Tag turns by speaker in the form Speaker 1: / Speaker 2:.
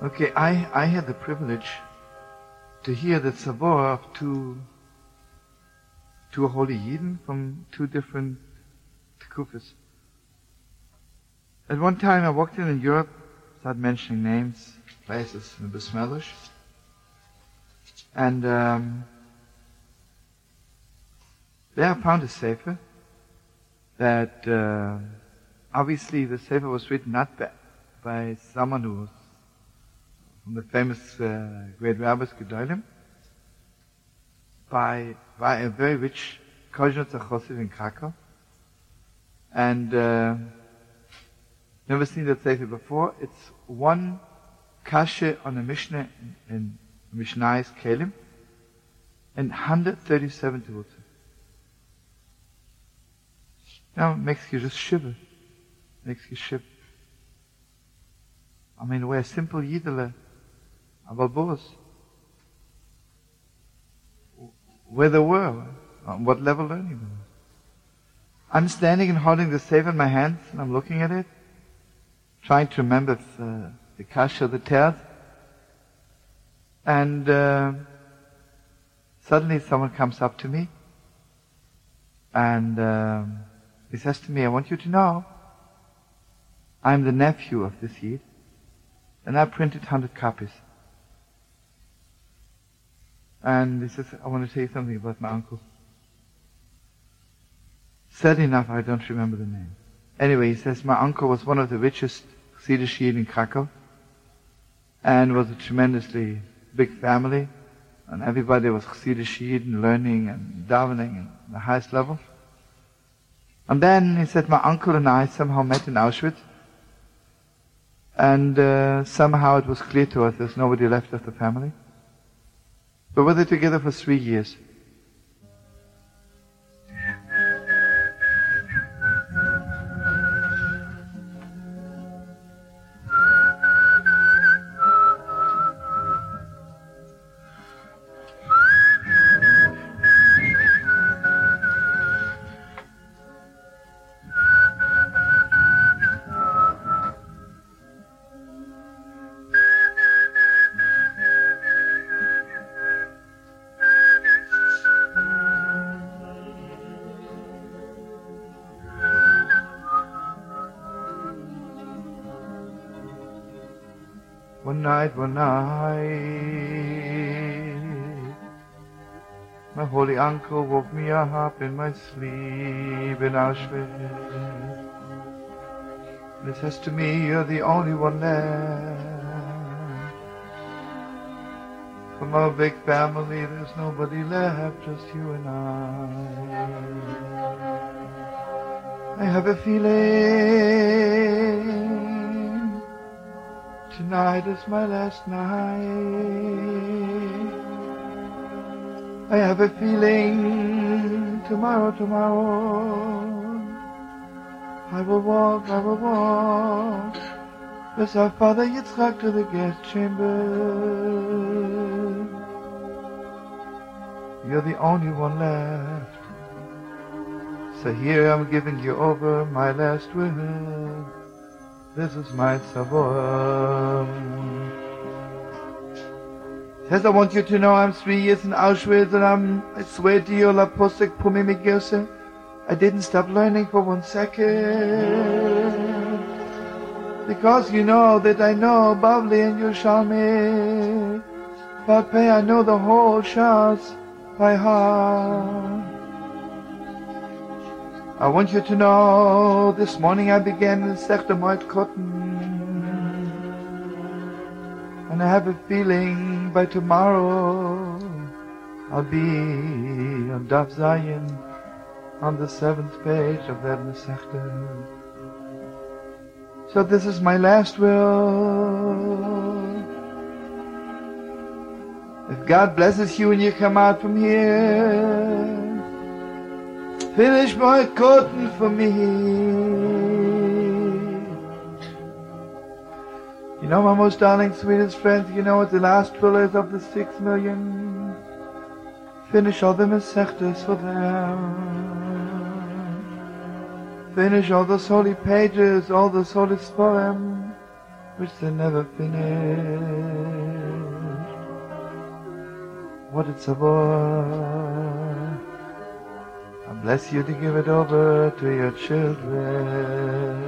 Speaker 1: Okay, I, I had the privilege to hear the tzavor of two, two holy Yidden from two different tekufas. At one time I walked in in Europe, started mentioning names, places in Bismillish, and um, there I found a sefer that uh, obviously the sefer was written not by, by someone who was from the famous uh, great rabbis Gedolim, by, by a very rich Koznitzer Chosiv in Krakow. And uh, never seen that sefer before. It's one kashe on a Mishnah in, in Mishnayos Kelim and 137 terutzim. Now it makes you just shiver. Makes you shiver. I mean, we're simple Yidele aber boss. Where they were, on what level they I'm standing and holding the sefer in my hands, and I'm looking at it, trying to remember uh, the kasha, the tears. And uh, suddenly someone comes up to me, and um, he says to me, I want you to know, I'm the nephew of this Yid, and I printed 100 copies. And he says, I want to tell you something about my uncle. Sad enough, I don't remember the name. Anyway, he says, my uncle was one of the richest Chassidish Yid in Krakow and was a tremendously big family. And everybody was Chassidish Yid and learning and davening at the highest level. And then he said, my uncle and I somehow met in Auschwitz. And uh, somehow it was clear to us there's nobody left of the family. We were there together for three years. Night, one night, my holy uncle woke me up in my sleep in Auschwitz. And he says to me, you're the only one left. From our big family, there's nobody left, just you and I. I have a feeling Tonight is my last night. I have a feeling tomorrow, tomorrow, I will walk, I will walk with our father Yitzchak to the guest chamber. You're the only one left. So here I'm giving you over my last word. This is my tzavor. Says I want you to know I'm three years in Auschwitz and I'm, I swear to you, La Posek Pumi I didn't stop learning for one second. Because you know that I know Bavli and Yerushalmi. But I know the whole Shas by heart. I want you to know this morning I began in Sechter Moed Katan. And I have a feeling by tomorrow I'll be on Daf Zayin on the seventh page of that Masechta. So this is my last will. If God blesses you and you come out from here, finish my Katan for me. You know, my most darling, sweetest friends, you know what the last will is of the six million? Finish all the Masechtas for them. Finish all those holy pages, all those holy poems, which they never finished. What it's about. Bless you to give it over to your children.